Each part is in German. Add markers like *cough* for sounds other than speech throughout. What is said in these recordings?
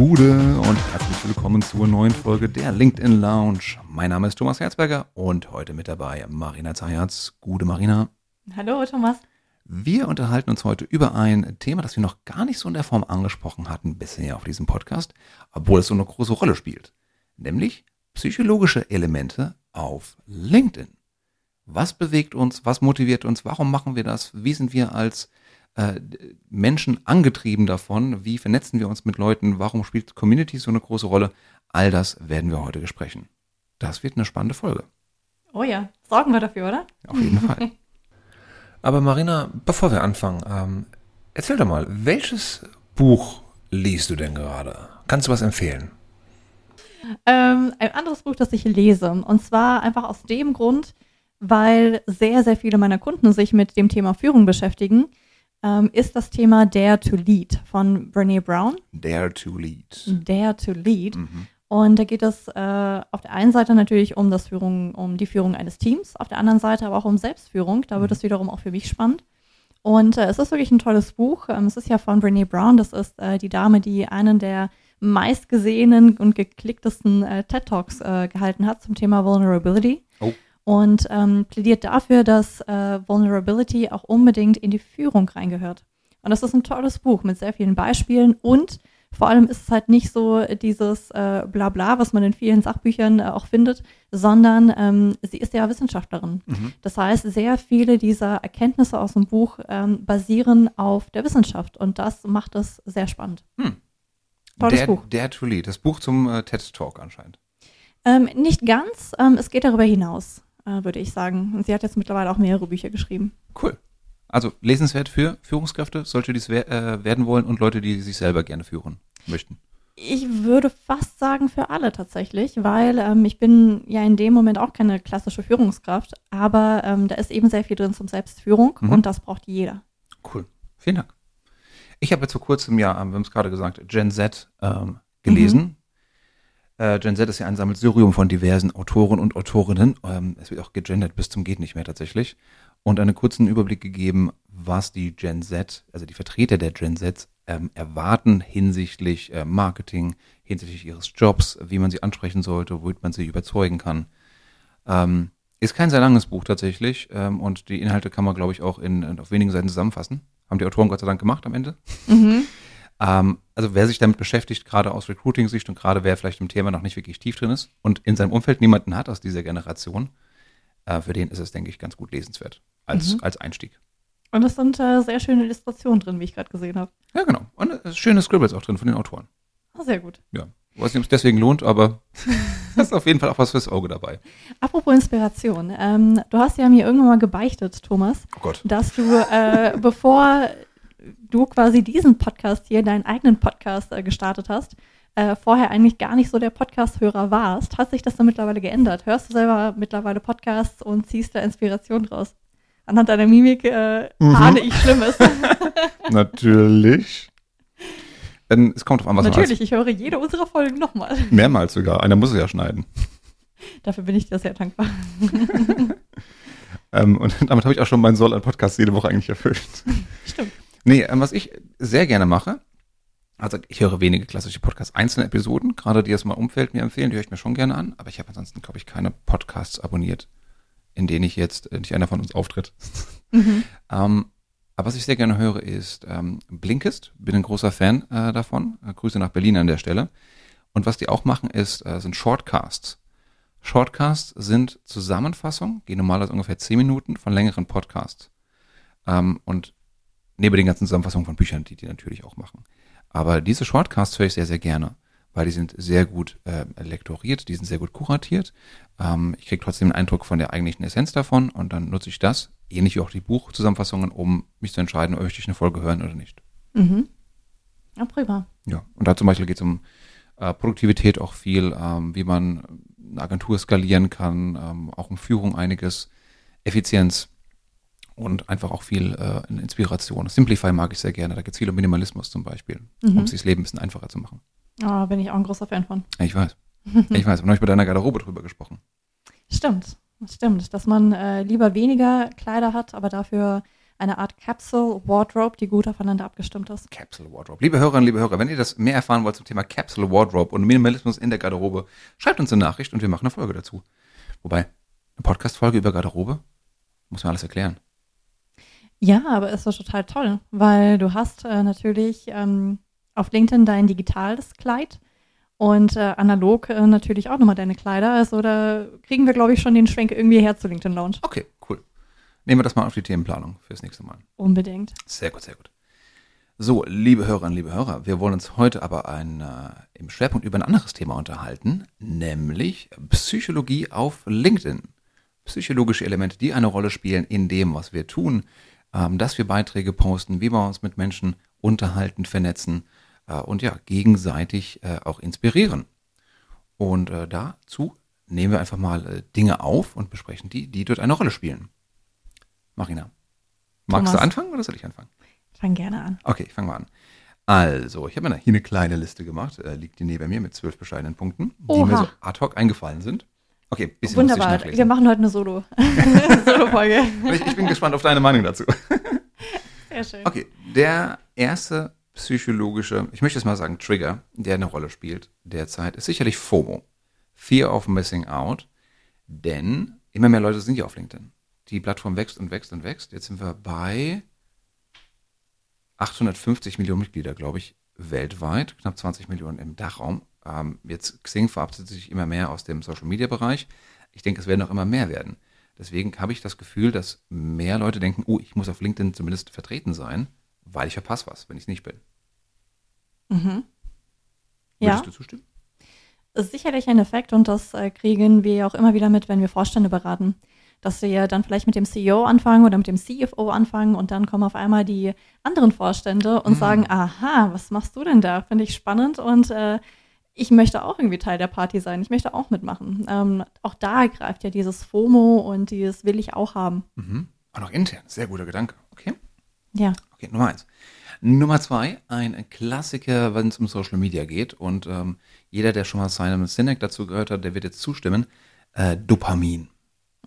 Gude und herzlich willkommen zur neuen Folge der LinkedIn Lounge. Mein Name ist Thomas Herzberger und heute mit dabei Marina Zayatz. Gute Marina. Hallo Thomas. Wir unterhalten uns heute über ein Thema, das wir noch gar nicht so in der Form angesprochen hatten bisher auf diesem Podcast, obwohl es so eine große Rolle spielt. Nämlich psychologische Elemente auf LinkedIn. Was bewegt uns? Was motiviert uns? Warum machen wir das? Wie sind wir als äh, Menschen angetrieben davon? Wie vernetzen wir uns mit Leuten? Warum spielt Community so eine große Rolle? All das werden wir heute besprechen. Das wird eine spannende Folge. Oh ja, sorgen wir dafür, oder? Auf jeden *laughs* Fall. Aber Marina, bevor wir anfangen, ähm, erzähl doch mal, welches Buch liest du denn gerade? Kannst du was empfehlen? Ähm, ein anderes Buch, das ich lese. Und zwar einfach aus dem Grund, weil sehr, sehr viele meiner Kunden sich mit dem Thema Führung beschäftigen, ähm, ist das Thema Dare to Lead von Brene Brown. Dare to Lead. Dare to Lead. Mhm. Und da geht es äh, auf der einen Seite natürlich um das Führung, um die Führung eines Teams, auf der anderen Seite aber auch um Selbstführung. Da wird mhm. es wiederum auch für mich spannend. Und äh, es ist wirklich ein tolles Buch. Ähm, es ist ja von Brene Brown. Das ist äh, die Dame, die einen der meistgesehenen und geklicktesten äh, TED Talks äh, gehalten hat zum Thema Vulnerability. Oh. Und ähm, plädiert dafür, dass äh, Vulnerability auch unbedingt in die Führung reingehört. Und das ist ein tolles Buch mit sehr vielen Beispielen und vor allem ist es halt nicht so dieses äh, Blabla, was man in vielen Sachbüchern äh, auch findet, sondern ähm, sie ist ja Wissenschaftlerin. Mhm. Das heißt, sehr viele dieser Erkenntnisse aus dem Buch ähm, basieren auf der Wissenschaft und das macht es sehr spannend. Hm. Tolles der, Buch. Der to Lead, das Buch zum äh, TED Talk anscheinend. Ähm, nicht ganz, ähm, es geht darüber hinaus, äh, würde ich sagen. Und sie hat jetzt mittlerweile auch mehrere Bücher geschrieben. Cool. Also lesenswert für Führungskräfte, solche, die es äh, werden wollen und Leute, die sich selber gerne führen möchten. Ich würde fast sagen für alle tatsächlich, weil ähm, ich bin ja in dem Moment auch keine klassische Führungskraft, aber ähm, da ist eben sehr viel drin zum Selbstführung mhm. und das braucht jeder. Cool. Vielen Dank. Ich habe jetzt vor kurzem, ja, wir haben es gerade gesagt, Gen Z ähm, gelesen. Mhm. Äh, Gen Z ist ja ein Sammelsurium von diversen Autoren und Autorinnen. Ähm, es wird auch gegendert bis zum geht nicht mehr tatsächlich und einen kurzen Überblick gegeben, was die Gen Z, also die Vertreter der Gen Z, ähm, erwarten hinsichtlich äh, Marketing, hinsichtlich ihres Jobs, wie man sie ansprechen sollte, womit man sie überzeugen kann. Ähm, ist kein sehr langes Buch tatsächlich ähm, und die Inhalte kann man, glaube ich, auch in, auf wenigen Seiten zusammenfassen. Haben die Autoren Gott sei Dank gemacht am Ende. Mhm. Ähm, also wer sich damit beschäftigt, gerade aus Recruiting-Sicht und gerade wer vielleicht im Thema noch nicht wirklich tief drin ist und in seinem Umfeld niemanden hat aus dieser Generation, äh, für den ist es, denke ich, ganz gut lesenswert als, mhm. als Einstieg. Und es sind äh, sehr schöne Illustrationen drin, wie ich gerade gesehen habe. Ja, genau. Und äh, schöne Scribbles auch drin von den Autoren. Ah, sehr gut. Ja. Ich weiß nicht, ob es deswegen lohnt, aber das *laughs* ist auf jeden Fall auch was fürs Auge dabei. Apropos Inspiration. Ähm, du hast ja mir irgendwann mal gebeichtet, Thomas, oh Gott. dass du, äh, bevor du quasi diesen Podcast hier, deinen eigenen Podcast äh, gestartet hast, äh, vorher eigentlich gar nicht so der Podcast-Hörer warst. Hat sich das dann mittlerweile geändert? Hörst du selber mittlerweile Podcasts und ziehst da Inspiration draus? Anhand deiner Mimik äh, mhm. ahne ich Schlimmes. *laughs* *laughs* Natürlich. Denn es kommt auf an, was Natürlich, ich höre jede unserer Folgen nochmal. Mehrmals sogar. Einer muss es ja schneiden. *laughs* Dafür bin ich dir sehr dankbar. ähm, und damit habe ich auch schon meinen Soll an Podcast jede Woche eigentlich erfüllt. Stimmt. Nee, ähm, was ich sehr gerne mache, also ich höre wenige klassische Podcasts, einzelne Episoden, gerade die aus meinem Umfeld mir empfehlen, die höre ich mir schon gerne an, aber ich habe ansonsten, glaube ich, keine Podcasts abonniert, in denen ich jetzt äh, nicht einer von uns auftritt. *laughs* Mhm. ähm, aber was ich sehr gerne höre, ist ähm, Blinkist. Bin ein großer Fan äh, davon. Äh, Grüße nach Berlin an der Stelle. Und was die auch machen, ist, äh, sind Shortcasts. Shortcasts sind Zusammenfassungen, gehen normalerweise ungefähr zehn Minuten von längeren Podcasts. Ähm, und neben den ganzen Zusammenfassungen von Büchern, die die natürlich auch machen. Aber diese Shortcasts höre ich sehr, sehr gerne, weil die sind sehr gut äh, lektoriert, die sind sehr gut kuratiert. Ähm, ich kriege trotzdem einen Eindruck von der eigentlichen Essenz davon und dann nutze ich das, ähnlich wie auch die Buchzusammenfassungen, um mich zu entscheiden, ob ich eine Folge hören oder nicht. Mhm. Ja, prima. Ja, und da zum Beispiel geht es um äh, Produktivität auch viel, ähm, wie man eine Agentur skalieren kann, ähm, auch um Führung einiges, Effizienz und einfach auch viel äh, Inspiration. Simplify mag ich sehr gerne. Da geht es viel um Minimalismus zum Beispiel, mhm. um sich das Leben ein bisschen einfacher zu machen. Oh, bin ich auch ein großer Fan von. Ich weiß. *laughs* ich weiß. Und ich bei deiner Garderobe drüber gesprochen. Stimmt. Stimmt. Dass man äh, lieber weniger Kleider hat, aber dafür eine Art Capsule Wardrobe, die gut aufeinander abgestimmt ist. Capsule Wardrobe. Liebe Hörerinnen, liebe Hörer, wenn ihr das mehr erfahren wollt zum Thema Capsule Wardrobe und Minimalismus in der Garderobe, schreibt uns eine Nachricht und wir machen eine Folge dazu. Wobei, eine Podcast-Folge über Garderobe, muss man alles erklären. Ja, aber ist doch total toll, weil du hast äh, natürlich ähm, auf LinkedIn dein digitales Kleid und äh, analog äh, natürlich auch nochmal deine Kleider. Also da kriegen wir, glaube ich, schon den Schwenk irgendwie her zu LinkedIn Lounge. Okay, cool. Nehmen wir das mal auf die Themenplanung fürs nächste Mal. Unbedingt. Sehr gut, sehr gut. So, liebe Hörerinnen, liebe Hörer, wir wollen uns heute aber ein, äh, im Schwerpunkt über ein anderes Thema unterhalten, nämlich Psychologie auf LinkedIn. Psychologische Elemente, die eine Rolle spielen in dem, was wir tun, ähm, dass wir Beiträge posten, wie wir uns mit Menschen unterhalten, vernetzen äh, und ja, gegenseitig äh, auch inspirieren. Und äh, dazu nehmen wir einfach mal äh, Dinge auf und besprechen die, die dort eine Rolle spielen. Marina, magst Thomas. du anfangen oder soll ich anfangen? Fang gerne an. Okay, fangen wir an. Also, ich habe mir hier eine kleine Liste gemacht, äh, liegt die neben mir mit zwölf bescheidenen Punkten, die Oha. mir so ad hoc eingefallen sind. Okay, bisschen Wunderbar. Wir machen heute eine Solo. *laughs* Solo-Folge. *laughs* Ich, ich bin gespannt auf deine Meinung dazu. Sehr schön. Okay, der erste psychologische, ich möchte jetzt mal sagen, Trigger, der eine Rolle spielt derzeit, ist sicherlich FOMO. Fear of Missing Out. Denn immer mehr Leute sind ja auf LinkedIn. Die Plattform wächst und wächst und wächst. Jetzt sind wir bei 850 Millionen Mitglieder, glaube ich, weltweit. Knapp 20 Millionen im Dachraum. Ähm, jetzt Xing verabschiedet sich immer mehr aus dem Social-Media-Bereich. Ich denke, es werden auch immer mehr werden. Deswegen habe ich das Gefühl, dass mehr Leute denken, oh, ich muss auf LinkedIn zumindest vertreten sein, weil ich verpasse was, wenn ich es nicht bin. Mhm. Würdest Ja. du zustimmen? ist sicherlich ein Effekt und das äh, kriegen wir auch immer wieder mit, wenn wir Vorstände beraten. Dass wir dann vielleicht mit dem CEO anfangen oder mit dem CFO anfangen und dann kommen auf einmal die anderen Vorstände und Mhm. sagen, aha, was machst du denn da? Finde ich spannend und äh, ich möchte auch irgendwie Teil der Party sein. Ich möchte auch mitmachen. Ähm, auch da greift ja dieses FOMO und dieses will ich auch haben. Mhm. Auch intern. Sehr guter Gedanke. Okay. Ja. Okay, Nummer eins. Nummer zwei, ein Klassiker, wenn es um Social Media geht. Und ähm, jeder, der schon mal Simon Sinek dazu gehört hat, der wird jetzt zustimmen. Äh, Dopamin.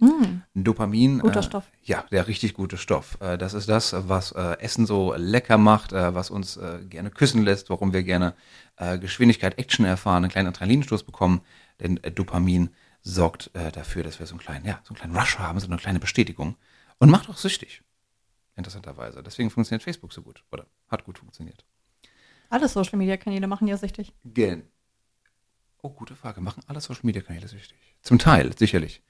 Mm, Dopamin. Guter äh, Stoff. Ja, der richtig gute Stoff. Äh, das ist das, was äh, Essen so lecker macht, äh, was uns äh, gerne küssen lässt, warum wir gerne äh, Geschwindigkeit, Action erfahren, einen kleinen Adrenalinstoß bekommen. Denn äh, Dopamin sorgt äh, dafür, dass wir so einen kleinen, ja, so einen kleinen Rush haben, so eine kleine Bestätigung. Und macht auch süchtig. Interessanterweise. Deswegen funktioniert Facebook so gut. Oder hat gut funktioniert. Alle Social Media Kanäle machen ja süchtig. Gen. Oh, gute Frage. Machen alle Social Media Kanäle süchtig? Zum Teil, sicherlich.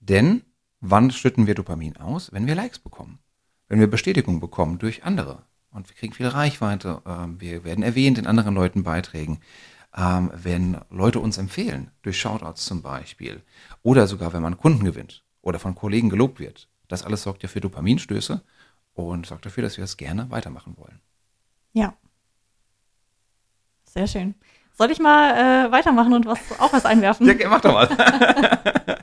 Denn wann schütten wir Dopamin aus? Wenn wir Likes bekommen. Wenn wir Bestätigung bekommen durch andere. Und wir kriegen viel Reichweite. Ähm, wir werden erwähnt in anderen Leuten Beiträgen. Ähm, wenn Leute uns empfehlen, durch Shoutouts zum Beispiel. Oder sogar, wenn man Kunden gewinnt. Oder von Kollegen gelobt wird. Das alles sorgt ja für Dopaminstöße und sorgt dafür, dass wir es gerne weitermachen wollen. Ja. Sehr schön. Soll ich mal äh, weitermachen und was auch was einwerfen? Ja, mach doch mal. *laughs*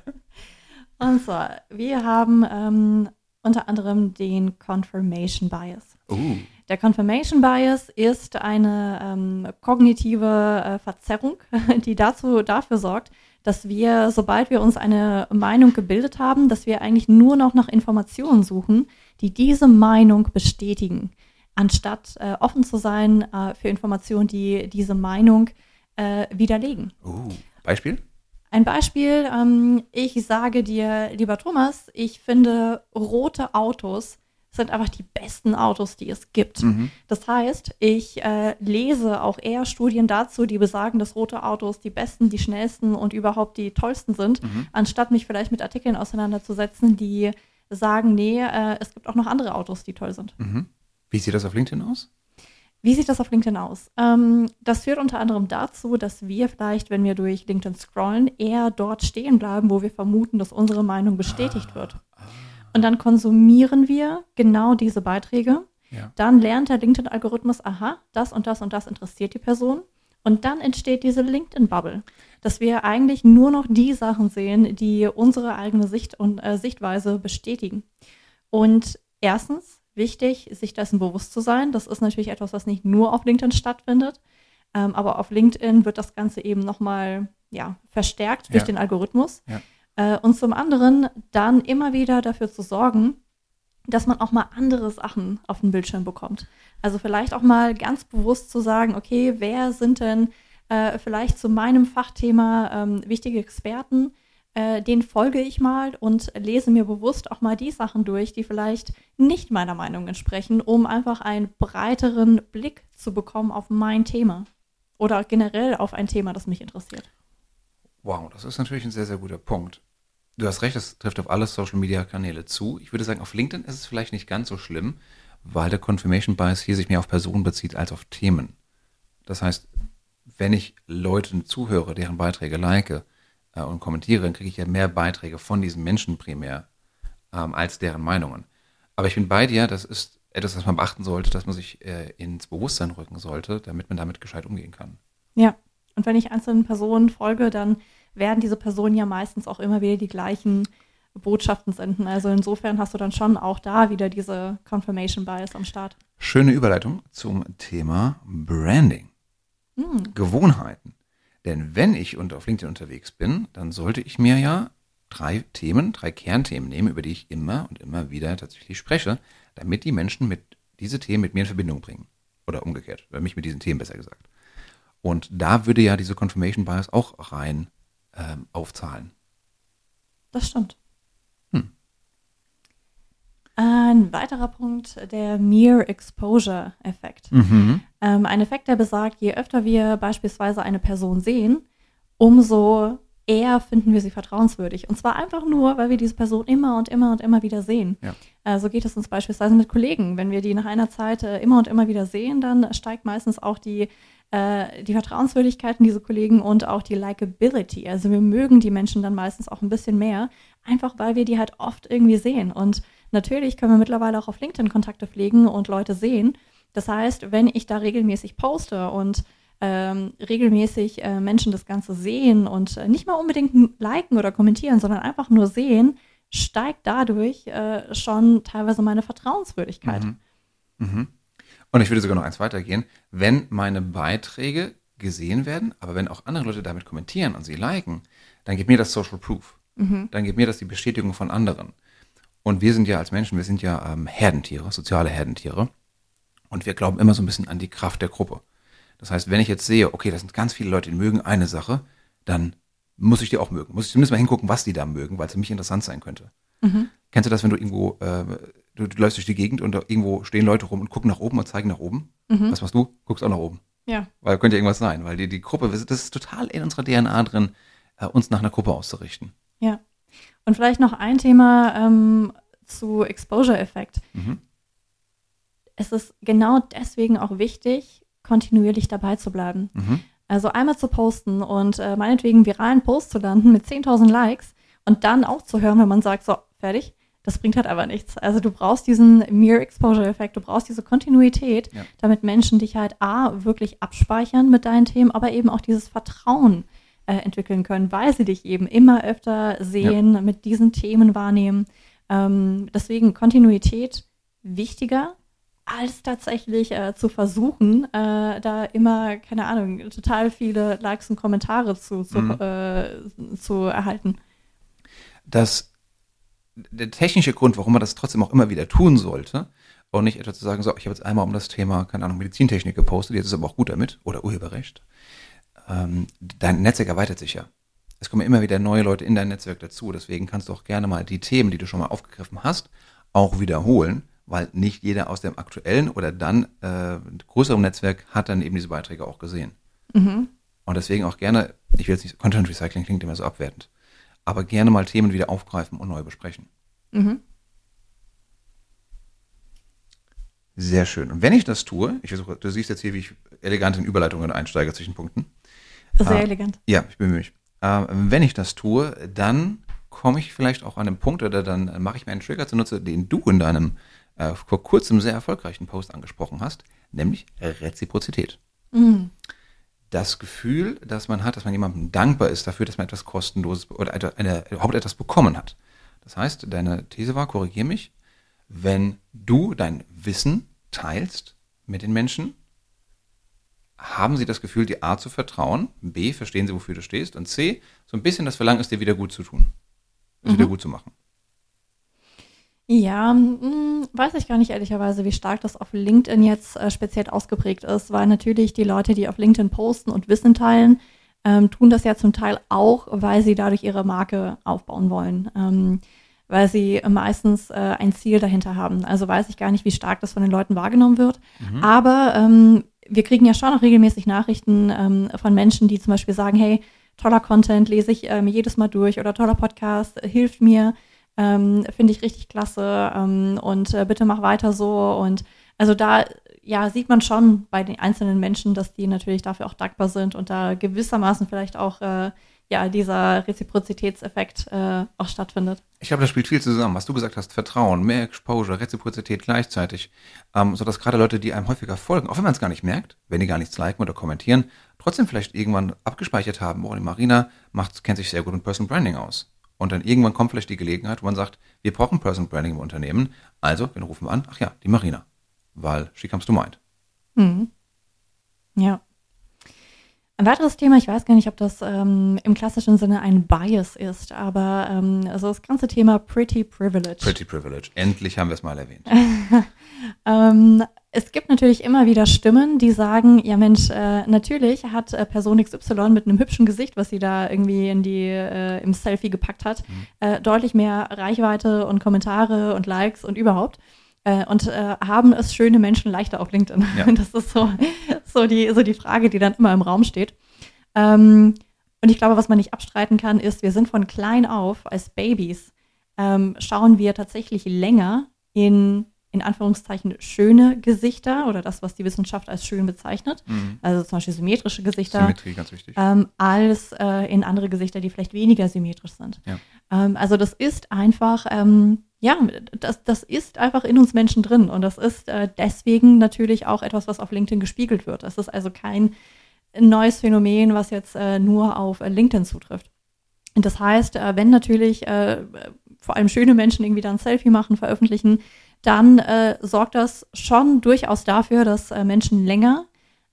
Und zwar, wir haben ähm, unter anderem den Confirmation Bias. Uh. Der Confirmation Bias ist eine ähm, kognitive äh, Verzerrung, *laughs* die dazu dafür sorgt, dass wir, sobald wir uns eine Meinung gebildet haben, dass wir eigentlich nur noch nach Informationen suchen, die diese Meinung bestätigen, anstatt äh, offen zu sein äh, für Informationen, die diese Meinung äh, widerlegen. Uh. Beispiel? Ein Beispiel, ähm, ich sage dir, lieber Thomas, ich finde rote Autos sind einfach die besten Autos, die es gibt. Mhm. Das heißt, ich äh, lese auch eher Studien dazu, die besagen, dass rote Autos die besten, die schnellsten und überhaupt die tollsten sind, Mhm. anstatt mich vielleicht mit Artikeln auseinanderzusetzen, die sagen, nee, äh, es gibt auch noch andere Autos, die toll sind. Mhm. Wie sieht das auf LinkedIn aus? Wie sieht das auf LinkedIn aus? Ähm, das führt unter anderem dazu, dass wir vielleicht, wenn wir durch LinkedIn scrollen, eher dort stehen bleiben, wo wir vermuten, dass unsere Meinung bestätigt wird. Und dann konsumieren wir genau diese Beiträge. Ja. Dann lernt der LinkedIn-Algorithmus, aha, das und das und das interessiert die Person. Und dann entsteht diese LinkedIn-Bubble, dass wir eigentlich nur noch die Sachen sehen, die unsere eigene Sicht und äh, Sichtweise bestätigen. Und erstens, wichtig, sich dessen bewusst zu sein. Das ist natürlich etwas, was nicht nur auf LinkedIn stattfindet, ähm, aber auf LinkedIn wird das Ganze eben nochmal ja, verstärkt durch Ja. den Algorithmus. Ja. Äh, und zum anderen dann immer wieder dafür zu sorgen, dass man auch mal andere Sachen auf den Bildschirm bekommt. Also vielleicht auch mal ganz bewusst zu sagen, okay, wer sind denn äh, vielleicht zu meinem Fachthema ähm, wichtige Experten? Äh, den folge ich mal und lese mir bewusst auch mal die Sachen durch, die vielleicht nicht meiner Meinung entsprechen, um einfach einen breiteren Blick zu bekommen auf mein Thema oder generell auf ein Thema, das mich interessiert. Wow, das ist natürlich ein sehr, sehr guter Punkt. Du hast recht, das trifft auf alle Social-Media-Kanäle zu. Ich würde sagen, auf LinkedIn ist es vielleicht nicht ganz so schlimm, weil der Confirmation Bias hier sich mehr auf Personen bezieht als auf Themen. Das heißt, wenn ich Leuten zuhöre, deren Beiträge like äh, und kommentiere, dann kriege ich ja mehr Beiträge von diesen Menschen primär ähm, als deren Meinungen. Aber ich bin bei dir, das ist etwas, was man beachten sollte, dass man sich äh, ins Bewusstsein rücken sollte, damit man damit gescheit umgehen kann. Ja, und wenn ich einzelnen Personen folge, dann werden diese Personen ja meistens auch immer wieder die gleichen Botschaften senden. Also insofern hast du dann schon auch da wieder diese Confirmation Bias am Start. Schöne Überleitung zum Thema Branding. Hm. Gewohnheiten. Denn wenn ich auf LinkedIn unterwegs bin, dann sollte ich mir ja drei Themen, drei Kernthemen nehmen, über die ich immer und immer wieder tatsächlich spreche, damit die Menschen mit diese Themen mit mir in Verbindung bringen. Oder umgekehrt, oder mich mit diesen Themen besser gesagt. Und da würde ja diese Confirmation Bias auch rein ähm, aufzahlen. Das stimmt. Ein weiterer Punkt, der Mere Exposure Effekt. Mhm. Ähm, ein Effekt, der besagt, je öfter wir beispielsweise eine Person sehen, umso eher finden wir sie vertrauenswürdig. Und zwar einfach nur, weil wir diese Person immer und immer und immer wieder sehen. Ja. Äh, so geht es uns beispielsweise mit Kollegen. Wenn wir die nach einer Zeit äh, immer und immer wieder sehen, dann steigt meistens auch die äh, die Vertrauenswürdigkeit in diese Kollegen und auch die Likability. Also wir mögen die Menschen dann meistens auch ein bisschen mehr, einfach weil wir die halt oft irgendwie sehen. Und natürlich können wir mittlerweile auch auf LinkedIn Kontakte pflegen und Leute sehen. Das heißt, wenn ich da regelmäßig poste und ähm, regelmäßig äh, Menschen das Ganze sehen und äh, nicht mal unbedingt liken oder kommentieren, sondern einfach nur sehen, steigt dadurch äh, schon teilweise meine Vertrauenswürdigkeit. Mhm. Mhm. Und ich würde sogar noch eins weitergehen. Wenn meine Beiträge gesehen werden, aber wenn auch andere Leute damit kommentieren und sie liken, dann gibt mir das Social Proof. Mhm. Dann gibt mir das die Bestätigung von anderen. Und wir sind ja als Menschen, wir sind ja ähm, Herdentiere, soziale Herdentiere. Und wir glauben immer so ein bisschen an die Kraft der Gruppe. Das heißt, wenn ich jetzt sehe, okay, da sind ganz viele Leute, die mögen eine Sache, dann muss ich die auch mögen. Muss ich zumindest mal hingucken, was die da mögen, weil es für mich interessant sein könnte. Mhm. Kennst du das, wenn du irgendwo äh, du, du läufst durch die Gegend und da irgendwo stehen Leute rum und gucken nach oben und zeigen nach oben. Mhm. Was machst du? Guckst auch nach oben. Ja. Weil könnte ja irgendwas sein, weil die, die Gruppe, das ist total in unserer DNA drin, äh, uns nach einer Gruppe auszurichten. Ja. Und vielleicht noch ein Thema ähm, zu Exposure-Effekt. Mhm. Es ist genau deswegen auch wichtig, kontinuierlich dabei zu bleiben. Mhm. Also einmal zu posten und äh, meinetwegen viralen Post zu landen mit 10.000 Likes und dann auch zu hören, wenn man sagt, so, fertig, das bringt halt aber nichts. Also du brauchst diesen Mere Exposure Effekt, du brauchst diese Kontinuität, ja. damit Menschen dich halt A, wirklich abspeichern mit deinen Themen, aber eben auch dieses Vertrauen äh, entwickeln können, weil sie dich eben immer öfter sehen, ja. mit diesen Themen wahrnehmen. Ähm, deswegen Kontinuität wichtiger, als tatsächlich äh, zu versuchen, äh, da immer, keine Ahnung, total viele Likes und Kommentare zu, zu, mhm. äh, zu erhalten. Das der technische Grund, warum man das trotzdem auch immer wieder tun sollte, und nicht etwa zu sagen, so, ich habe jetzt einmal um das Thema, keine Ahnung, Medizintechnik gepostet, jetzt ist aber auch gut damit, oder Urheberrecht. Ähm, dein Netzwerk erweitert sich ja. Es kommen immer wieder neue Leute in dein Netzwerk dazu, deswegen kannst du auch gerne mal die Themen, die du schon mal aufgegriffen hast, auch wiederholen, weil nicht jeder aus dem aktuellen oder dann äh, größeren Netzwerk hat dann eben diese Beiträge auch gesehen. Mhm. Und deswegen auch gerne, ich will jetzt nicht, Content Recycling klingt immer so abwertend aber gerne mal Themen wieder aufgreifen und neu besprechen. Mhm. Sehr schön. Und wenn ich das tue, ich versuche, du siehst jetzt hier, wie ich elegant in Überleitungen einsteige zwischen Punkten. Sehr äh, elegant. Ja, ich bemühe mich. Äh, wenn ich das tue, dann komme ich vielleicht auch an einen Punkt oder dann mache ich mir einen Trigger zunutze, den du in deinem äh, vor kurzem sehr erfolgreichen Post angesprochen hast, nämlich Reziprozität. Mhm das Gefühl, dass man hat, dass man jemandem dankbar ist dafür, dass man etwas kostenloses oder eine, eine, überhaupt etwas bekommen hat. Das heißt, deine These war, korrigier mich, wenn du dein Wissen teilst mit den Menschen, haben sie das Gefühl, dir A zu vertrauen, B, verstehen sie, wofür du stehst und C, so ein bisschen das Verlangen ist, dir wieder gut zu tun, es mhm. wieder gut zu machen. Ja, mh, hm, weiß ich gar nicht ehrlicherweise, wie stark das auf LinkedIn jetzt äh, speziell ausgeprägt ist, weil natürlich die Leute, die auf LinkedIn posten und Wissen teilen, ähm, tun das ja zum Teil auch, weil sie dadurch ihre Marke aufbauen wollen. Ähm, weil sie meistens äh, ein Ziel dahinter haben. Also weiß ich gar nicht, wie stark das von den Leuten wahrgenommen wird. Mhm. Aber ähm, wir kriegen ja schon noch regelmäßig Nachrichten ähm, von Menschen, die zum Beispiel sagen, hey, toller Content, lese ich äh, mir jedes Mal durch oder toller Podcast, hilft mir, ähm, finde ich richtig klasse ähm, und äh, bitte mach weiter so. Und also da ja, sieht man schon bei den einzelnen Menschen, dass die natürlich dafür auch dankbar sind und da gewissermaßen vielleicht auch äh, ja, dieser Reziprozitätseffekt äh, auch stattfindet. Ich glaube, das spielt viel zusammen. Was du gesagt hast, Vertrauen, mehr Exposure, Reziprozität gleichzeitig, ähm, sodass gerade Leute, die einem häufiger folgen, auch wenn man es gar nicht merkt, wenn die gar nichts liken oder kommentieren, trotzdem vielleicht irgendwann abgespeichert haben, oh, die Marina macht, kennt sich sehr gut mit Personal Branding aus. Und dann irgendwann kommt vielleicht die Gelegenheit, wo man sagt, wir brauchen Personal Branding im Unternehmen. Also, wir rufen an, ach ja, die Marina. Weil she comes to mind. Mhm. Ja. Ein weiteres Thema, ich weiß gar nicht, ob das ähm, im klassischen Sinne ein Bias ist, aber ähm, also das ganze Thema Pretty Privilege. Pretty Privilege. Endlich haben wir es mal erwähnt. *laughs* ähm, es gibt natürlich immer wieder Stimmen, die sagen, ja Mensch, äh, natürlich hat äh, Person XY mit einem hübschen Gesicht, was sie da irgendwie in die, äh, im Selfie gepackt hat, mhm. Äh, deutlich mehr Reichweite und Kommentare und Likes und überhaupt äh, und äh, haben es schöne Menschen leichter auf LinkedIn? Ja. *laughs* Das ist so, so, die, so die Frage, die dann immer im Raum steht. Ähm, und ich glaube, was man nicht abstreiten kann, ist, wir sind von klein auf als Babys, ähm, schauen wir tatsächlich länger in in Anführungszeichen schöne Gesichter oder das, was die Wissenschaft als schön bezeichnet, mhm. also zum Beispiel symmetrische Gesichter, Symmetrie, ganz wichtig. Ähm, als äh, in andere Gesichter, die vielleicht weniger symmetrisch sind. Ja. Ähm, also das ist einfach ähm, ja, das, das ist einfach in uns Menschen drin und das ist äh, deswegen natürlich auch etwas, was auf LinkedIn gespiegelt wird. Das ist also kein neues Phänomen, was jetzt äh, nur auf äh, LinkedIn zutrifft. Und das heißt, äh, wenn natürlich äh, vor allem schöne Menschen irgendwie dann ein Selfie machen, veröffentlichen, dann äh, sorgt das schon durchaus dafür, dass Menschen länger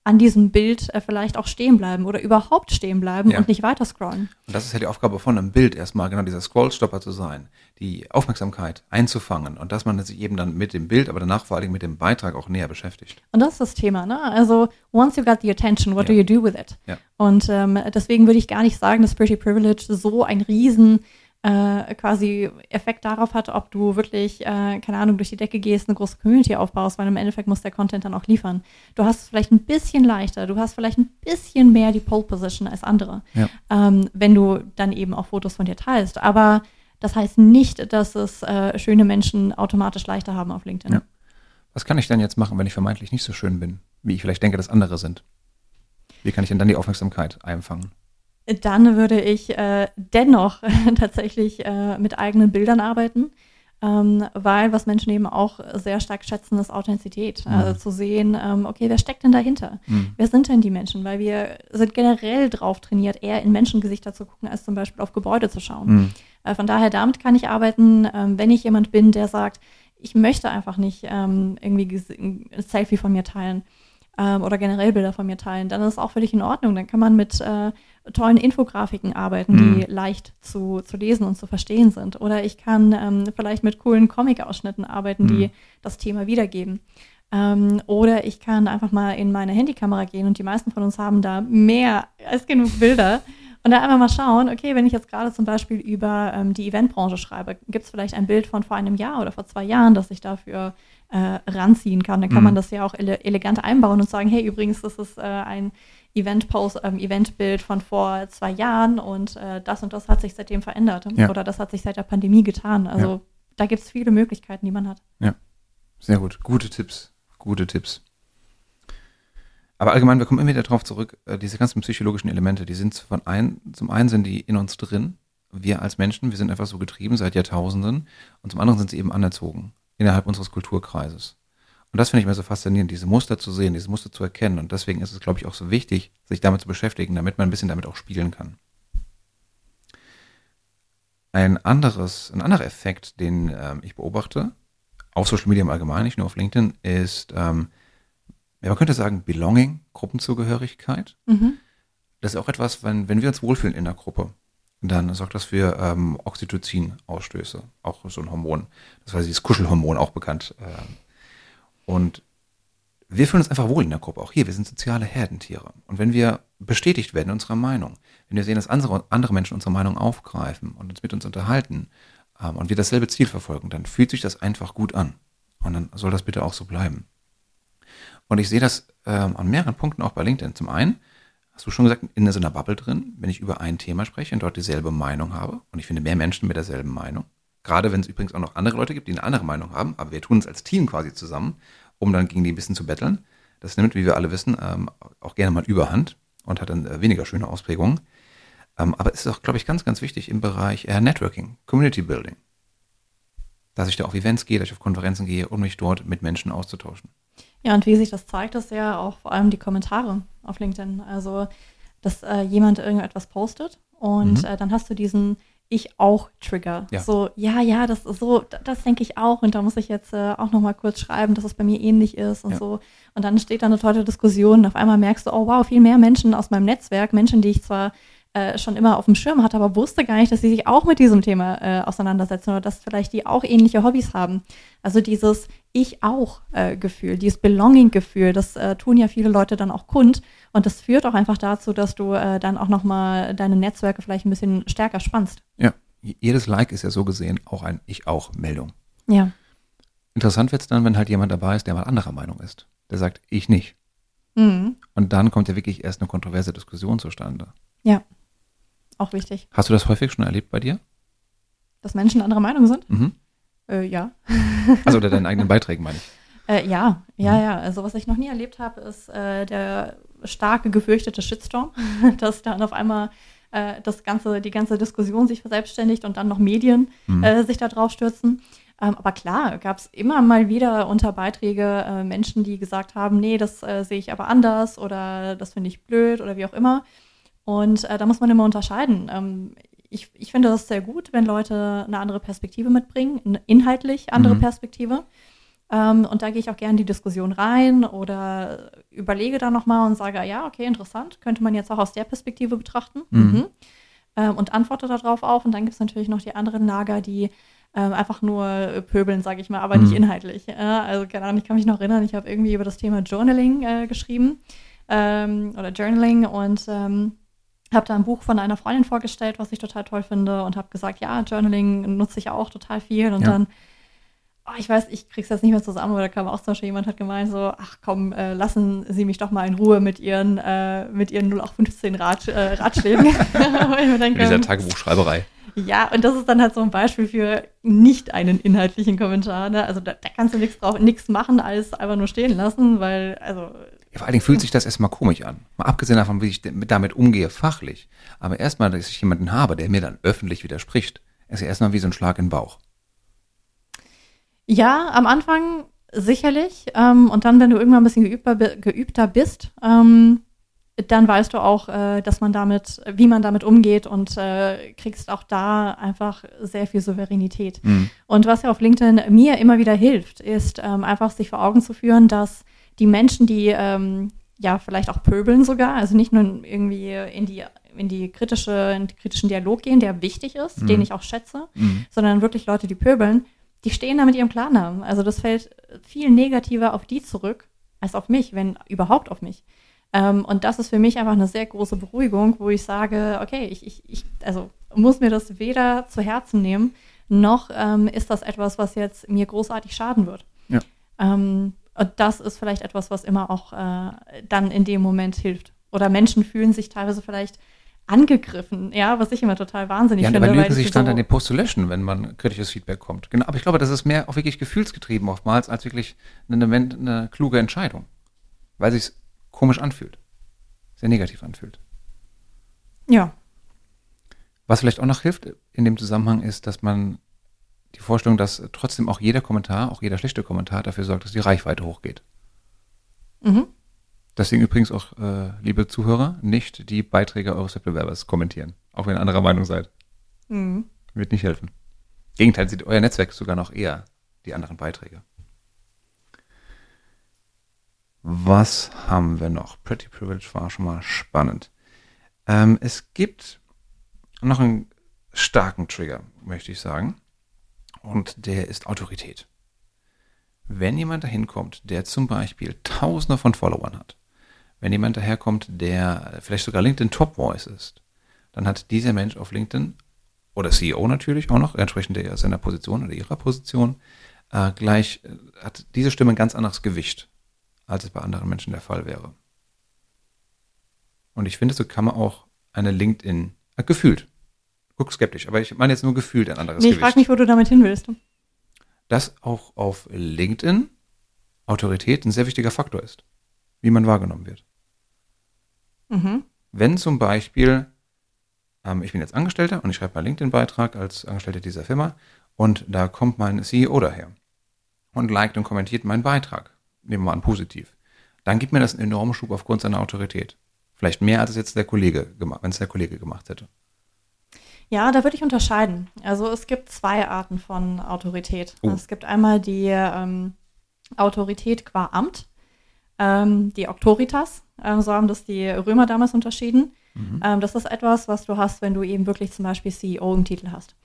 an diesem Bild äh, vielleicht auch stehen bleiben oder überhaupt stehen bleiben ja. und nicht weiter scrollen. Und das ist ja die Aufgabe von einem Bild erstmal, genau dieser Scrollstopper zu sein, die Aufmerksamkeit einzufangen und dass man sich eben dann mit dem Bild, aber danach vor allem mit dem Beitrag auch näher beschäftigt. Und das ist das Thema, ne? Also once you got the attention, what ja. do you do with it? Ja. Und ähm, deswegen würde ich gar nicht sagen, dass Pretty Privilege so ein riesen äh, quasi Effekt darauf hat, ob du wirklich, äh, keine Ahnung, durch die Decke gehst, eine große Community aufbaust, weil im Endeffekt muss der Content dann auch liefern. Du hast es vielleicht ein bisschen leichter, du hast vielleicht ein bisschen mehr die Pole Position als andere, ja. ähm, wenn du dann eben auch Fotos von dir teilst. Aber das heißt nicht, dass es äh, schöne Menschen automatisch leichter haben auf LinkedIn. Ja. Was kann ich denn jetzt machen, wenn ich vermeintlich nicht so schön bin, wie ich vielleicht denke, dass andere sind? Wie kann ich denn dann die Aufmerksamkeit einfangen? Dann würde ich äh, dennoch *laughs* tatsächlich äh, mit eigenen Bildern arbeiten, ähm, weil was Menschen eben auch sehr stark schätzen, ist Authentizität. Mhm. Also zu sehen, ähm, okay, wer steckt denn dahinter? Mhm. Wer sind denn die Menschen? Weil wir sind generell drauf trainiert, eher in Menschengesichter zu gucken, als zum Beispiel auf Gebäude zu schauen. Mhm. Äh, von daher, damit kann ich arbeiten, ähm, wenn ich jemand bin, der sagt, ich möchte einfach nicht ähm, irgendwie ein Selfie von mir teilen ähm, oder generell Bilder von mir teilen, dann ist es auch völlig in Ordnung. Dann kann man mit äh, tollen Infografiken arbeiten, mhm. die leicht zu, zu lesen und zu verstehen sind. Oder ich kann ähm, vielleicht mit coolen Comic-Ausschnitten arbeiten, mhm. die das Thema wiedergeben. Ähm, oder ich kann einfach mal in meine Handykamera gehen und die meisten von uns haben da mehr als genug Bilder. Und dann einfach mal schauen, okay, wenn ich jetzt gerade zum Beispiel über ähm, die Eventbranche schreibe, gibt es vielleicht ein Bild von vor einem Jahr oder vor zwei Jahren, das ich dafür äh, ranziehen kann. Dann kann mhm. man das ja auch ele elegant einbauen und sagen, hey, übrigens, das ist äh, ein Event-Post, ähm, Eventbild von vor zwei Jahren und äh, das und das hat sich seitdem verändert ja. oder das hat sich seit der Pandemie getan. Also ja. da gibt es viele Möglichkeiten, die man hat. Ja, sehr gut. Gute Tipps, gute Tipps. Aber allgemein, wir kommen immer wieder darauf zurück, äh, diese ganzen psychologischen Elemente, die sind von ein, zum einen sind die in uns drin, wir als Menschen, wir sind einfach so getrieben seit Jahrtausenden und zum anderen sind sie eben anerzogen innerhalb unseres Kulturkreises. Und das finde ich mir so faszinierend, diese Muster zu sehen, diese Muster zu erkennen. Und deswegen ist es, glaube ich, auch so wichtig, sich damit zu beschäftigen, damit man ein bisschen damit auch spielen kann. Ein anderes, ein anderer Effekt, den ähm, ich beobachte, auf Social Media im Allgemeinen, nicht nur auf LinkedIn, ist, ähm, ja, man könnte sagen, Belonging, Gruppenzugehörigkeit. Mhm. Das ist auch etwas, wenn, wenn wir uns wohlfühlen in der Gruppe, dann sorgt das für ähm, Oxytocin-Ausstöße, auch so ein Hormon. Das heißt, dieses Kuschelhormon auch bekannt. Ähm, und wir fühlen uns einfach wohl in der Gruppe. Auch hier, wir sind soziale Herdentiere. Und wenn wir bestätigt werden in unserer Meinung, wenn wir sehen, dass andere, andere Menschen unsere Meinung aufgreifen und uns mit uns unterhalten ähm, und wir dasselbe Ziel verfolgen, dann fühlt sich das einfach gut an. Und dann soll das bitte auch so bleiben. Und ich sehe das ähm, an mehreren Punkten auch bei LinkedIn. Zum einen, hast du schon gesagt, in so einer Bubble drin, wenn ich über ein Thema spreche und dort dieselbe Meinung habe. Und ich finde mehr Menschen mit derselben Meinung. Gerade wenn es übrigens auch noch andere Leute gibt, die eine andere Meinung haben, aber wir tun es als Team quasi zusammen, um dann gegen die ein bisschen zu betteln. Das nimmt, wie wir alle wissen, ähm, auch gerne mal überhand und hat dann äh, weniger schöne Ausprägungen. Ähm, aber es ist auch, glaube ich, ganz, ganz wichtig im Bereich äh, Networking, Community Building. Dass ich da auf Events gehe, dass ich auf Konferenzen gehe, um mich dort mit Menschen auszutauschen. Ja, und wie sich das zeigt, ist ja auch vor allem die Kommentare auf LinkedIn. Also, dass äh, jemand irgendetwas postet und mhm. äh, dann hast du diesen ich auch Trigger. Ja. So, ja, ja, das ist so, das denke ich auch. Und da muss ich jetzt äh, auch nochmal kurz schreiben, dass es bei mir ähnlich ist und ja. so. Und dann steht da eine tolle Diskussion. Und auf einmal merkst du, oh wow, viel mehr Menschen aus meinem Netzwerk, Menschen, die ich zwar äh, schon immer auf dem Schirm hatte, aber wusste gar nicht, dass sie sich auch mit diesem Thema äh, auseinandersetzen oder dass vielleicht die auch ähnliche Hobbys haben. Also dieses Ich auch äh, Gefühl, dieses Belonging-Gefühl, das äh, tun ja viele Leute dann auch kund und das führt auch einfach dazu, dass du äh, dann auch nochmal deine Netzwerke vielleicht ein bisschen stärker spannst. Ja, jedes Like ist ja so gesehen auch ein Ich auch Meldung. Ja. Interessant wird es dann, wenn halt jemand dabei ist, der mal anderer Meinung ist. Der sagt, ich nicht. Mhm. Und dann kommt ja wirklich erst eine kontroverse Diskussion zustande. Ja. Auch wichtig. Hast du das häufig schon erlebt bei dir? Dass Menschen anderer Meinung sind? Mhm. Äh, ja. Also unter deinen eigenen Beiträgen meine ich. *laughs* Äh, ja, ja, mhm. ja. Also was ich noch nie erlebt habe, ist äh, der starke gefürchtete Shitstorm, *laughs* dass dann auf einmal äh, das ganze, die ganze Diskussion sich verselbstständigt und dann noch Medien mhm. Äh, sich da drauf stürzen. Ähm, aber klar, gab es immer mal wieder unter Beiträge äh, Menschen, die gesagt haben, nee, das sehe ich aber anders oder das finde ich blöd oder wie auch immer. Und äh, da muss man immer unterscheiden. Ähm, ich, ich finde das sehr gut, wenn Leute eine andere Perspektive mitbringen, eine inhaltlich andere mhm. Perspektive. Ähm, und da gehe ich auch gerne in die Diskussion rein oder überlege da nochmal und sage, ja, okay, interessant, könnte man jetzt auch aus der Perspektive betrachten. Mhm. Mhm. Ähm, und antworte darauf auch. Und dann gibt es natürlich noch die anderen Lager, die ähm, einfach nur pöbeln, sage ich mal, aber nicht mhm. inhaltlich. Äh, also keine Ahnung, ich kann mich noch erinnern, ich habe irgendwie über das Thema Journaling äh, geschrieben ähm, oder Journaling und ähm, habe da ein Buch von einer Freundin vorgestellt, was ich total toll finde und habe gesagt, ja, Journaling nutze ich auch total viel und ja. dann oh, ich weiß, ich krieg's jetzt nicht mehr zusammen, aber da kam auch zum Beispiel jemand hat gemeint so, ach komm, äh, lassen Sie mich doch mal in Ruhe mit Ihren, äh, mit Ihren 0815 Rat, äh, Ratschlägen. *laughs* *laughs* denke, Dieser Tagebuchschreiberei. Ja, und das ist dann halt so ein Beispiel für nicht einen inhaltlichen Kommentar. Ne? Also da, da kannst du nichts drauf, nichts machen, alles einfach nur stehen lassen, weil, also ja, vor allen Dingen fühlt sich das erstmal komisch an. Mal abgesehen davon, wie ich damit umgehe, fachlich. Aber erstmal, dass ich jemanden habe, der mir dann öffentlich widerspricht, ist ja erstmal wie so ein Schlag in den Bauch. Ja, am Anfang sicherlich. Ähm, und dann, wenn du irgendwann ein bisschen geübter, geübter bist, ähm, dann weißt du auch, äh, dass man damit, wie man damit umgeht und äh, kriegst auch da einfach sehr viel Souveränität. Mhm. Und was ja auf LinkedIn mir immer wieder hilft, ist ähm, einfach sich vor Augen zu führen, dass die Menschen, die ähm, ja vielleicht auch pöbeln sogar, also nicht nur irgendwie in die in die kritische, in den kritischen Dialog gehen, der wichtig ist, mhm. den ich auch schätze, mhm. sondern wirklich Leute, die pöbeln, die stehen da mit ihrem Klarnamen. Also das fällt viel negativer auf die zurück als auf mich, wenn überhaupt auf mich. Ähm, und das ist für mich einfach eine sehr große Beruhigung, wo ich sage, okay, ich, ich, ich also muss mir das weder zu Herzen nehmen, noch ähm, ist das etwas, was jetzt mir großartig schaden wird. Ja. Ähm, und das ist vielleicht etwas, was immer auch äh, dann in dem Moment hilft. Oder Menschen fühlen sich teilweise vielleicht angegriffen, ja, was ich immer total wahnsinnig ja, finde. Ja, überlegen sich dann so an den Post zu löschen, wenn man kritisches Feedback kommt. Genau, aber ich glaube, das ist mehr auch wirklich gefühlsgetrieben oftmals, als wirklich eine, eine kluge Entscheidung. Weil sich komisch anfühlt. Sehr negativ anfühlt. Ja. Was vielleicht auch noch hilft in dem Zusammenhang ist, dass man die Vorstellung, dass trotzdem auch jeder Kommentar, auch jeder schlechte Kommentar dafür sorgt, dass die Reichweite hochgeht. Mhm. Deswegen übrigens auch, äh, liebe Zuhörer, nicht die Beiträge eures Wettbewerbers kommentieren, auch wenn ihr anderer Meinung seid. Mhm. Wird nicht helfen. Im Gegenteil, sieht euer Netzwerk sogar noch eher die anderen Beiträge. Was haben wir noch? Pretty Privilege war schon mal spannend. Ähm, es gibt noch einen starken Trigger, möchte ich sagen. Und der ist Autorität. Wenn jemand dahin kommt, der zum Beispiel Tausende von Followern hat, wenn jemand daherkommt, der vielleicht sogar LinkedIn Top Voice ist, dann hat dieser Mensch auf LinkedIn oder CEO natürlich auch noch, entsprechend der seiner Position oder ihrer Position, äh, gleich äh, hat diese Stimme ein ganz anderes Gewicht, als es bei anderen Menschen der Fall wäre. Und ich finde, so kann man auch eine LinkedIn, äh, gefühlt, guck skeptisch, aber ich meine jetzt nur gefühlt ein anderes nee, ich frage mich, wo du damit hin willst. Dass auch auf LinkedIn Autorität ein sehr wichtiger Faktor ist, wie man wahrgenommen wird. Mhm. Wenn zum Beispiel, ähm, ich bin jetzt Angestellter und ich schreibe mal LinkedIn-Beitrag als Angestellter dieser Firma und da kommt mein CEO daher und liked und kommentiert meinen Beitrag, nehmen wir mal an positiv, dann gibt mir das einen enormen Schub aufgrund seiner Autorität. Vielleicht mehr, als es jetzt der Kollege gemacht, wenn es der Kollege gemacht hätte. Ja, da würde ich unterscheiden. Also es gibt zwei Arten von Autorität. Oh. Es gibt einmal die ähm, Autorität qua Amt, ähm, die Autoritas. Ähm, so haben das die Römer damals unterschieden. Mhm. Ähm, das ist etwas, was du hast, wenn du eben wirklich zum Beispiel CEO im Titel hast.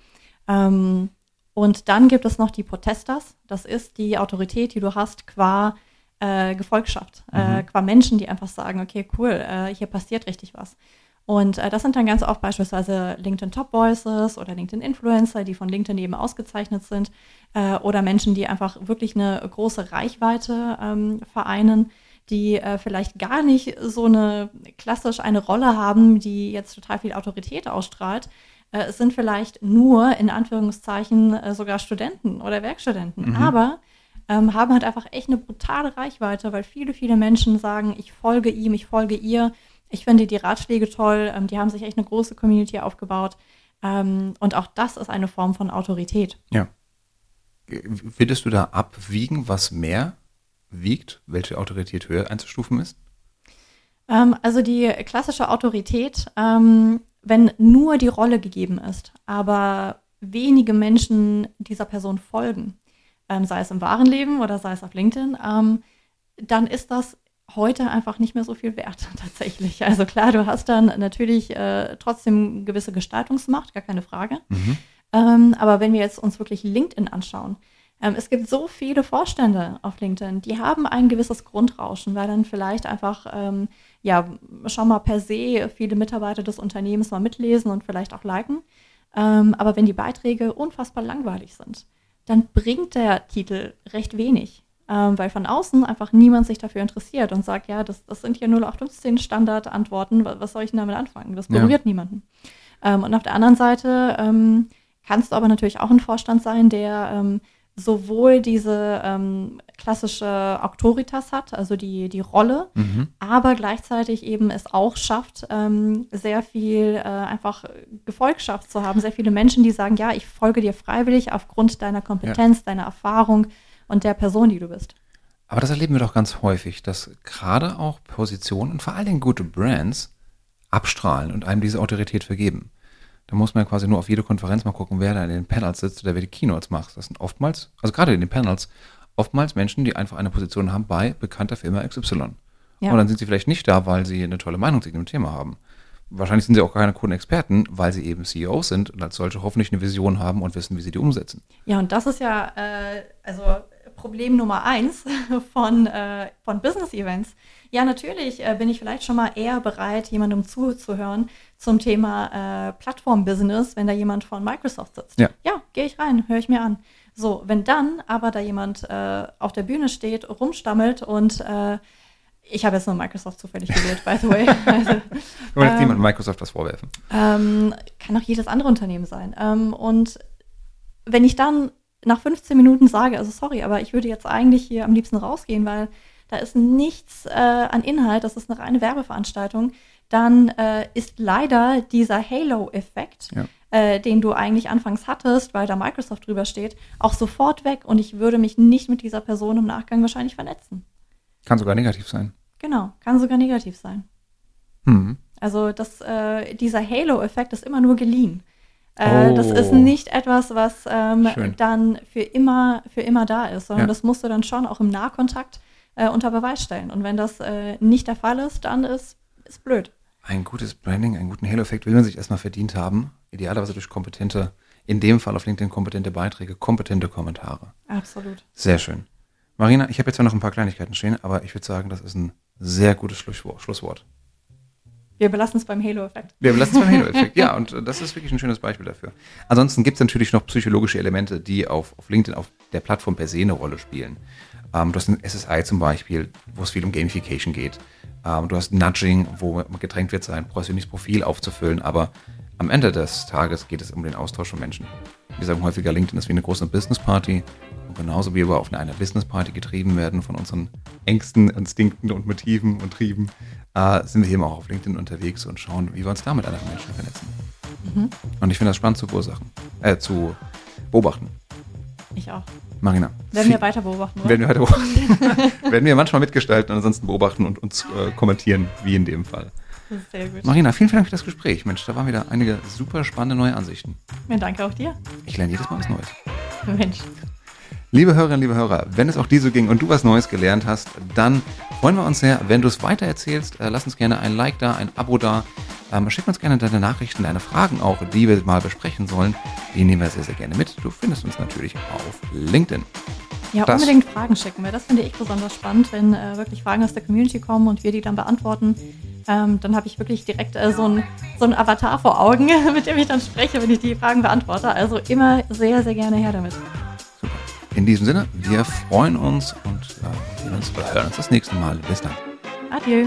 Ähm, und dann gibt es noch die Protestas. Das ist die Autorität, die du hast qua äh, Gefolgschaft, äh, mhm. äh, qua Menschen, die einfach sagen, okay, cool, äh, hier passiert richtig was. Und äh, das sind dann ganz oft beispielsweise LinkedIn Top Voices oder LinkedIn Influencer, die von LinkedIn eben ausgezeichnet sind, äh, oder Menschen, die einfach wirklich eine große Reichweite ähm, vereinen, die äh, vielleicht gar nicht so eine klassisch eine Rolle haben, die jetzt total viel Autorität ausstrahlt. Äh, es sind vielleicht nur in Anführungszeichen äh, sogar Studenten oder Werkstudenten, mhm. aber ähm, haben halt einfach echt eine brutale Reichweite, weil viele, viele Menschen sagen, ich folge ihm, ich folge ihr. Ich finde die Ratschläge toll, ähm, die haben sich echt eine große Community aufgebaut. Ähm, und auch das ist eine Form von Autorität. Ja. Würdest du da abwiegen, was mehr wiegt, welche Autorität höher einzustufen ist? Ähm, also die klassische Autorität, wenn nur die Rolle gegeben ist, aber wenige Menschen dieser Person folgen, sei es im wahren Leben oder sei es auf LinkedIn, dann ist das heute einfach nicht mehr so viel wert *laughs* tatsächlich. Also klar, du hast dann natürlich äh, trotzdem gewisse Gestaltungsmacht, gar keine Frage. Mhm. Ähm, aber wenn wir jetzt uns wirklich LinkedIn anschauen, ähm, es gibt so viele Vorstände auf LinkedIn, die haben ein gewisses Grundrauschen, weil dann vielleicht einfach, ähm, ja, schon mal per se viele Mitarbeiter des Unternehmens mal mitlesen und vielleicht auch liken. Ähm, aber wenn die Beiträge unfassbar langweilig sind, dann bringt der Titel recht wenig. Ähm, weil von außen einfach niemand sich dafür interessiert und sagt, ja, das, das sind hier 0815 Standardantworten, was, was soll ich denn damit anfangen? Das berührt ja. niemanden. Ähm, und auf der anderen Seite ähm, kannst du aber natürlich auch ein Vorstand sein, der ähm, sowohl diese ähm, klassische Autoritas hat, also die, die Rolle, mhm. aber gleichzeitig eben es auch schafft, ähm, sehr viel äh, einfach Gefolgschaft zu haben, sehr viele Menschen, die sagen, ja, ich folge dir freiwillig aufgrund deiner Kompetenz, ja. deiner Erfahrung und der Person, die du bist. Aber das erleben wir doch ganz häufig, dass gerade auch Positionen und vor allen Dingen gute Brands abstrahlen und einem diese Autorität vergeben. Da muss man ja quasi nur auf jede Konferenz mal gucken, wer da in den Panels sitzt oder wer die Keynotes macht. Das sind oftmals, also gerade in den Panels, oftmals Menschen, die einfach eine Position haben bei bekannter Firma XY. Ja. Und dann sind sie vielleicht nicht da, weil sie eine tolle Meinung zu dem Thema haben. Wahrscheinlich sind sie auch keine coolen Experten, weil sie eben CEOs sind und als solche hoffentlich eine Vision haben und wissen, wie sie die umsetzen. Ja, und das ist ja, äh, also Problem Nummer eins *laughs* von, äh, von Business Events. Ja, natürlich äh, bin ich vielleicht schon mal eher bereit, jemandem zuzuhören zum Thema äh, Plattform-Business, wenn da jemand von Microsoft sitzt. Ja, ja gehe ich rein, höre ich mir an. So, wenn dann aber da jemand äh, auf der Bühne steht, rumstammelt und äh, ich habe jetzt nur Microsoft zufällig gewählt, by the way. Also, *laughs* *laughs* wollen jetzt ähm, Microsoft was vorwerfen. Ähm, kann auch jedes andere Unternehmen sein. Ähm, und wenn ich dann nach 15 Minuten sage, also sorry, aber ich würde jetzt eigentlich hier am liebsten rausgehen, weil da ist nichts äh, an Inhalt, das ist eine reine Werbeveranstaltung, dann äh, ist leider dieser Halo-Effekt, ja. äh, den du eigentlich anfangs hattest, weil da Microsoft drüber steht, auch sofort weg und ich würde mich nicht mit dieser Person im Nachgang wahrscheinlich vernetzen. Kann sogar negativ sein. Genau, kann sogar negativ sein. Mhm. Also das, äh, dieser Halo-Effekt ist immer nur geliehen. Äh, oh. Das ist nicht etwas, was ähm, dann für immer, für immer da ist, sondern ja. das musst du dann schon auch im Nahkontakt äh, unter Beweis stellen. Und wenn das äh, nicht der Fall ist, dann ist es blöd. ein gutes Branding, einen guten Halo-Effekt will man sich erstmal verdient haben. Idealerweise durch kompetente, in dem Fall auf LinkedIn kompetente Beiträge, kompetente Kommentare. Absolut. Sehr schön. Marina, ich habe jetzt zwar noch ein paar Kleinigkeiten stehen, aber ich würde sagen, das ist ein sehr gutes Schlusswort. Wir belassen es beim Halo-Effekt. Wir belassen es beim *laughs* Halo-Effekt, ja, und äh, das ist wirklich ein schönes Beispiel dafür. Ansonsten gibt es natürlich noch psychologische Elemente, die auf, auf LinkedIn, auf der Plattform per se eine Rolle spielen. Ähm, du hast ein SSI zum Beispiel, wo es viel um Gamification geht. Ähm, du hast Nudging, wo man gedrängt wird, sein persönliches Profil aufzufüllen, aber am Ende des Tages geht es um den Austausch von Menschen. Wir sagen häufiger, LinkedIn ist wie eine große Business-Party und genauso wie wir auf eine Business-Party getrieben werden von unseren Ängsten, Instinkten und Motiven und Trieben, äh, sind wir eben auch auf LinkedIn unterwegs und schauen, wie wir uns da mit anderen Menschen vernetzen. Mhm. Und ich finde das spannend zu beobachten. Äh, zu beobachten. Ich auch. Marina. Werden wir weiter beobachten, oder? Werden wir weiter beobachten. *laughs* werden wir manchmal mitgestalten ansonsten beobachten und uns äh, kommentieren, wie in dem Fall. Sehr gut. Marina, vielen, vielen Dank für das Gespräch. Mensch, da waren wieder einige super spannende neue Ansichten. Ja, danke auch dir. Ich lerne jedes Mal was Neues. Mensch. Liebe Hörerinnen, liebe Hörer, wenn es auch dir so ging und du was Neues gelernt hast, dann freuen wir uns sehr, wenn du es weitererzählst. Äh, lass uns gerne ein Like da, ein Abo da. Ähm, schick uns gerne deine Nachrichten, deine Fragen auch, die wir mal besprechen sollen. Die nehmen wir sehr, sehr gerne mit. Du findest uns natürlich auf LinkedIn. Ja, das, unbedingt Fragen schicken, weil das finde ich besonders spannend, wenn äh, wirklich Fragen aus der Community kommen und wir die dann beantworten. Ähm, dann habe ich wirklich direkt äh, so, ein, so ein Avatar vor Augen, *laughs* mit dem ich dann spreche, wenn ich die Fragen beantworte. Also immer sehr, sehr gerne her damit. In diesem Sinne, wir freuen uns und äh, hören uns das nächste Mal. Bis dann. Adieu.